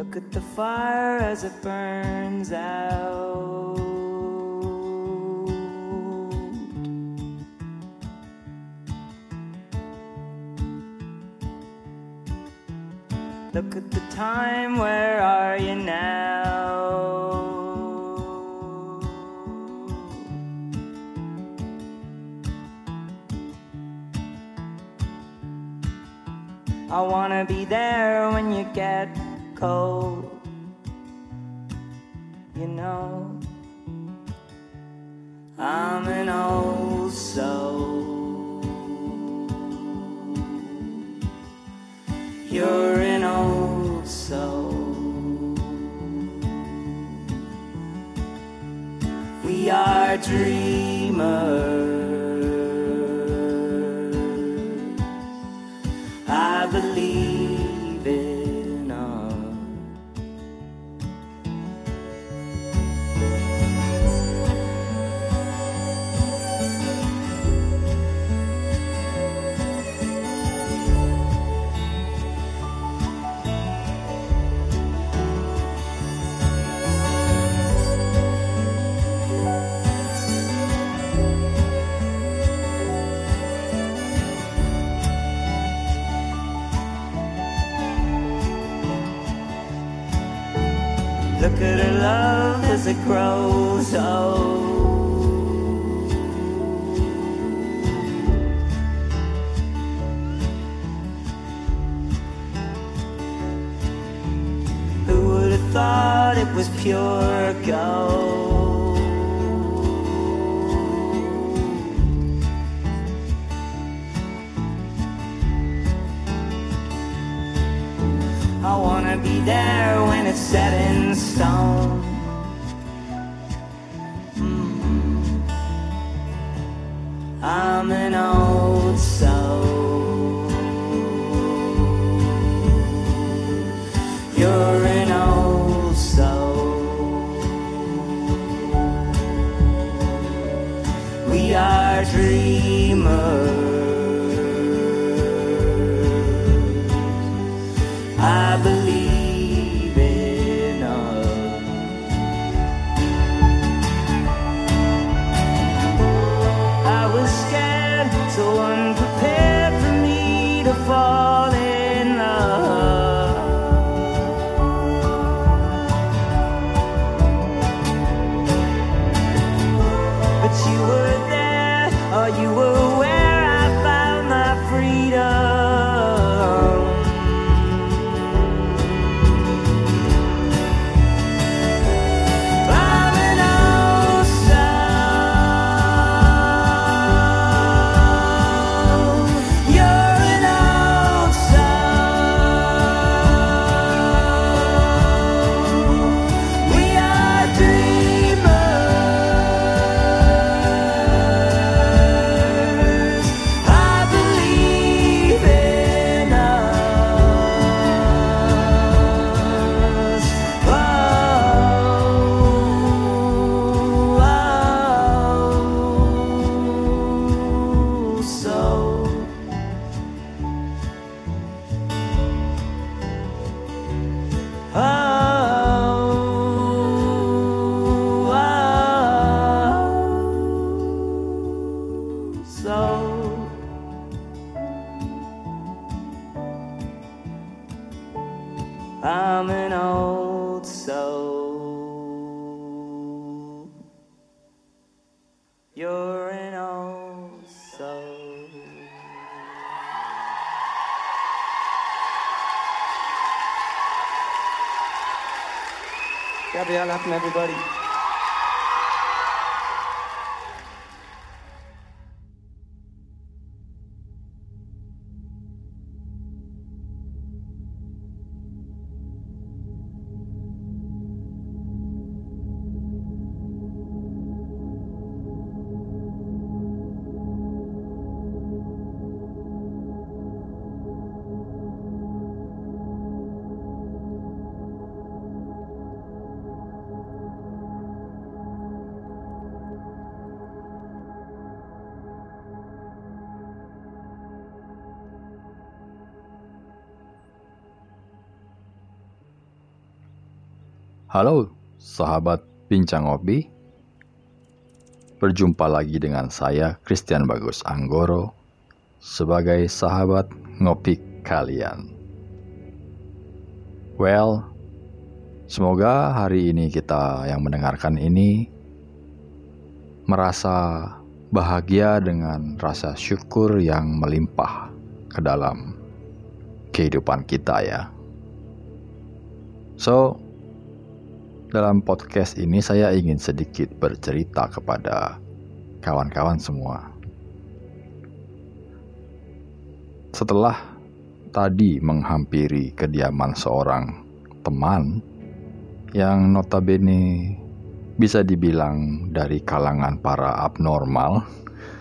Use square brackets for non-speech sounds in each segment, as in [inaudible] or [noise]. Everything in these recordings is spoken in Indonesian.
Look at the fire as it burns out. Look at the time, where are you now? I wanna be there cold. You know, I'm an old soul. You're an old soul. We are dreamers. Look at her love as it grows old. Who would have thought it was pure gold? I wanna be there it's set in stone. Gabrielle, how everybody? Halo, sahabat Bincang Ngopi. Berjumpa lagi dengan saya, Christian Bagus Anggoro, sebagai sahabat ngopi kalian. Well, semoga hari ini kita yang mendengarkan ini merasa bahagia dengan rasa syukur yang melimpah ke dalam kehidupan kita ya. So, dalam podcast ini saya ingin sedikit bercerita kepada kawan-kawan semua. Setelah tadi menghampiri kediaman seorang teman yang notabene bisa dibilang dari kalangan para abnormal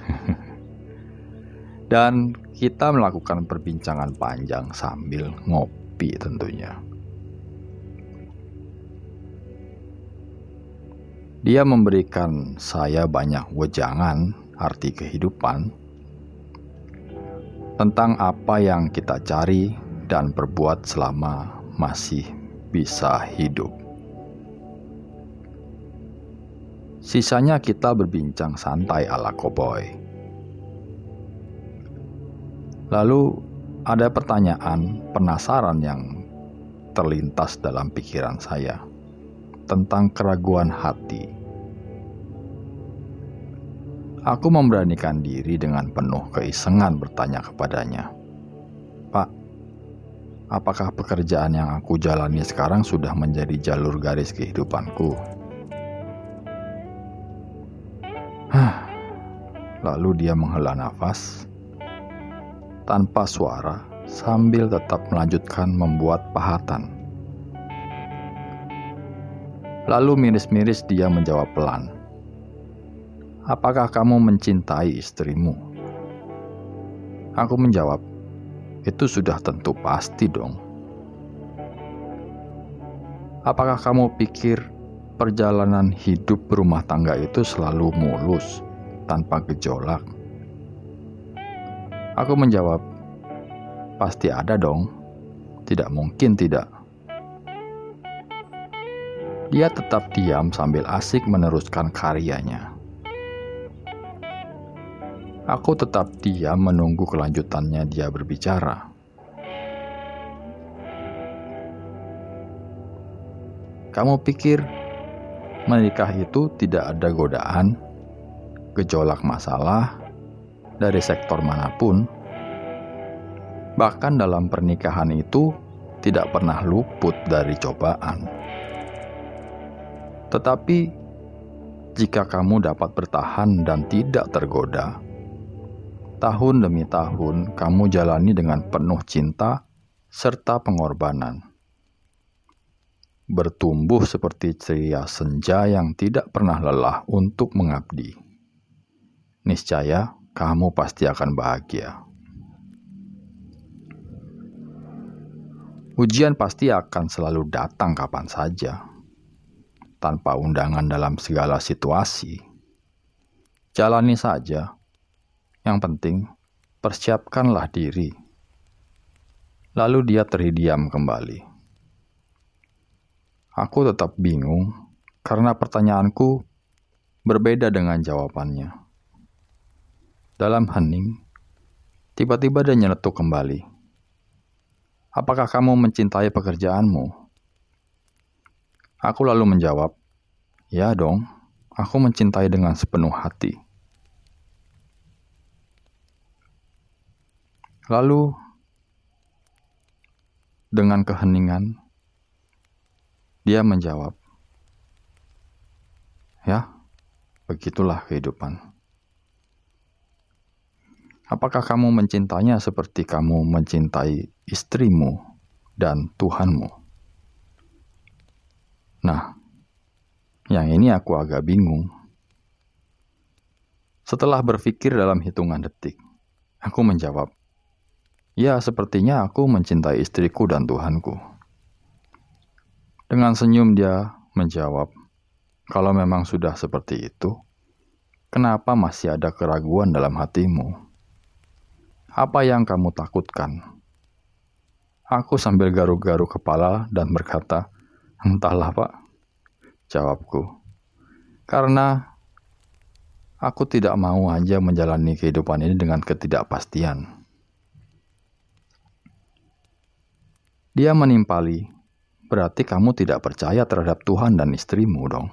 [laughs] dan kita melakukan perbincangan panjang sambil ngopi tentunya. Dia memberikan saya banyak wejangan arti kehidupan tentang apa yang kita cari dan perbuat selama masih bisa hidup. Sisanya kita berbincang santai ala koboi. Lalu ada pertanyaan penasaran yang terlintas dalam pikiran saya tentang keraguan hati. Aku memberanikan diri dengan penuh keisengan bertanya kepadanya, "Pak, apakah pekerjaan yang aku jalani sekarang sudah menjadi jalur garis kehidupanku?" Lalu dia menghela nafas tanpa suara sambil tetap melanjutkan membuat pahatan. Lalu miris-miris dia menjawab pelan. Apakah kamu mencintai istrimu? Aku menjawab, itu sudah tentu pasti dong. Apakah kamu pikir perjalanan hidup berumah tangga itu selalu mulus, tanpa gejolak? Aku menjawab, pasti ada dong. Tidak mungkin tidak. Dia tetap diam sambil asik meneruskan karyanya. Aku tetap diam menunggu kelanjutannya dia berbicara. Kamu pikir menikah itu tidak ada godaan, gejolak masalah dari sektor mana pun? Bahkan dalam pernikahan itu tidak pernah luput dari cobaan. Tetapi, jika kamu dapat bertahan dan tidak tergoda, tahun demi tahun kamu jalani dengan penuh cinta serta pengorbanan. Bertumbuh seperti ceria senja yang tidak pernah lelah untuk mengabdi. Niscaya kamu pasti akan bahagia. Ujian pasti akan selalu datang kapan saja tanpa undangan dalam segala situasi. Jalani saja. Yang penting, persiapkanlah diri. Lalu dia terhidiam kembali. Aku tetap bingung karena pertanyaanku berbeda dengan jawabannya. Dalam hening, tiba-tiba dia nyeletuk kembali. Apakah kamu mencintai pekerjaanmu? Aku lalu menjawab, "Ya dong, aku mencintai dengan sepenuh hati." Lalu, dengan keheningan, dia menjawab, "Ya, begitulah kehidupan." Apakah kamu mencintainya seperti kamu mencintai istrimu dan Tuhanmu? Nah, yang ini aku agak bingung. Setelah berpikir dalam hitungan detik, aku menjawab, "Ya, sepertinya aku mencintai istriku dan Tuhanku." Dengan senyum dia menjawab, "Kalau memang sudah seperti itu, kenapa masih ada keraguan dalam hatimu? Apa yang kamu takutkan?" Aku sambil garuk-garuk kepala dan berkata, Entahlah pak, jawabku. Karena aku tidak mau aja menjalani kehidupan ini dengan ketidakpastian. Dia menimpali, berarti kamu tidak percaya terhadap Tuhan dan istrimu dong.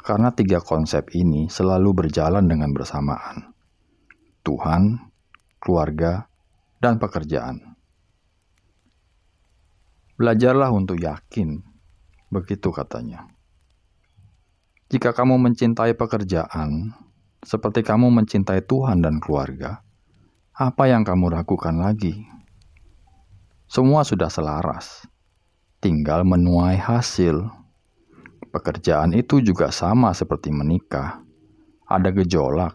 Karena tiga konsep ini selalu berjalan dengan bersamaan. Tuhan, keluarga, dan pekerjaan. Belajarlah untuk yakin, begitu katanya. Jika kamu mencintai pekerjaan, seperti kamu mencintai Tuhan dan keluarga, apa yang kamu ragukan lagi? Semua sudah selaras, tinggal menuai hasil. Pekerjaan itu juga sama seperti menikah. Ada gejolak,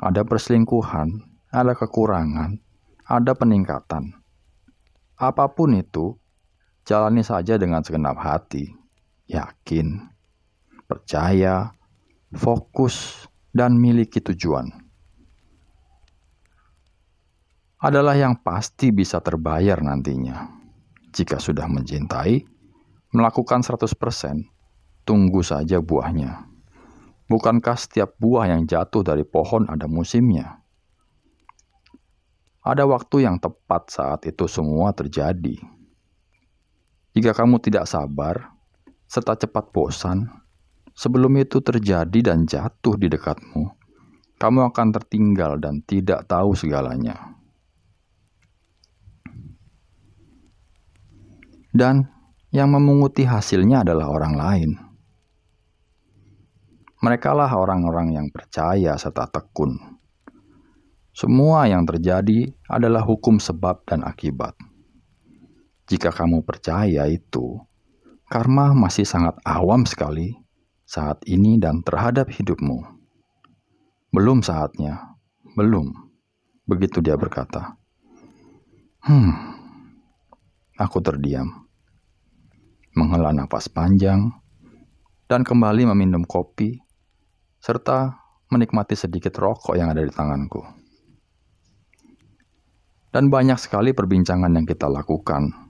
ada perselingkuhan, ada kekurangan, ada peningkatan. Apa pun itu, jalani saja dengan segenap hati, yakin, percaya, fokus, dan miliki tujuan. Adalah yang pasti bisa terbayar nantinya. Jika sudah mencintai, melakukan 100%, tunggu saja buahnya. Bukankah setiap buah yang jatuh dari pohon ada musimnya? Ada waktu yang tepat saat itu semua terjadi. Jika kamu tidak sabar, serta cepat bosan, sebelum itu terjadi dan jatuh di dekatmu, kamu akan tertinggal dan tidak tahu segalanya. Dan yang memunguti hasilnya adalah orang lain. Merekalah orang-orang yang percaya serta tekun semua yang terjadi adalah hukum sebab dan akibat. Jika kamu percaya itu, karma masih sangat awam sekali saat ini dan terhadap hidupmu. Belum saatnya, belum. Begitu dia berkata. Hmm, aku terdiam. Menghela nafas panjang dan kembali meminum kopi serta menikmati sedikit rokok yang ada di tanganku. Dan banyak sekali perbincangan yang kita lakukan.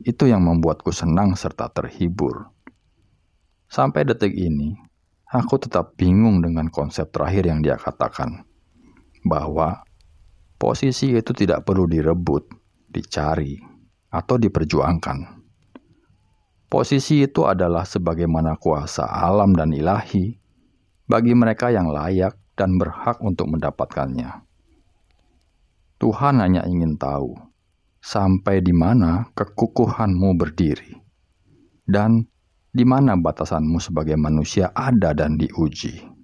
Itu yang membuatku senang serta terhibur. Sampai detik ini, aku tetap bingung dengan konsep terakhir yang dia katakan. Bahwa posisi itu tidak perlu direbut, dicari, atau diperjuangkan. Posisi itu adalah sebagaimana kuasa alam dan ilahi bagi mereka yang layak dan berhak untuk mendapatkannya. Tuhan hanya ingin tahu sampai di mana kekukuhanmu berdiri dan di mana batasanmu sebagai manusia ada dan diuji.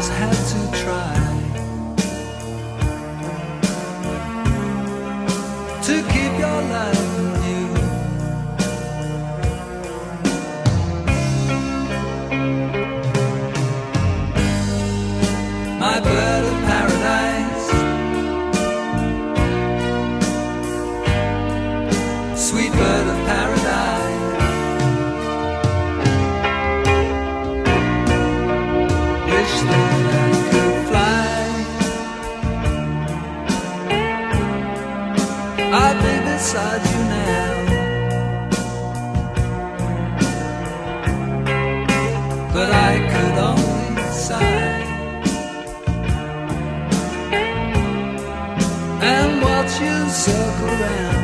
Just had to try beside you now. But I could only sigh and watch you circle round.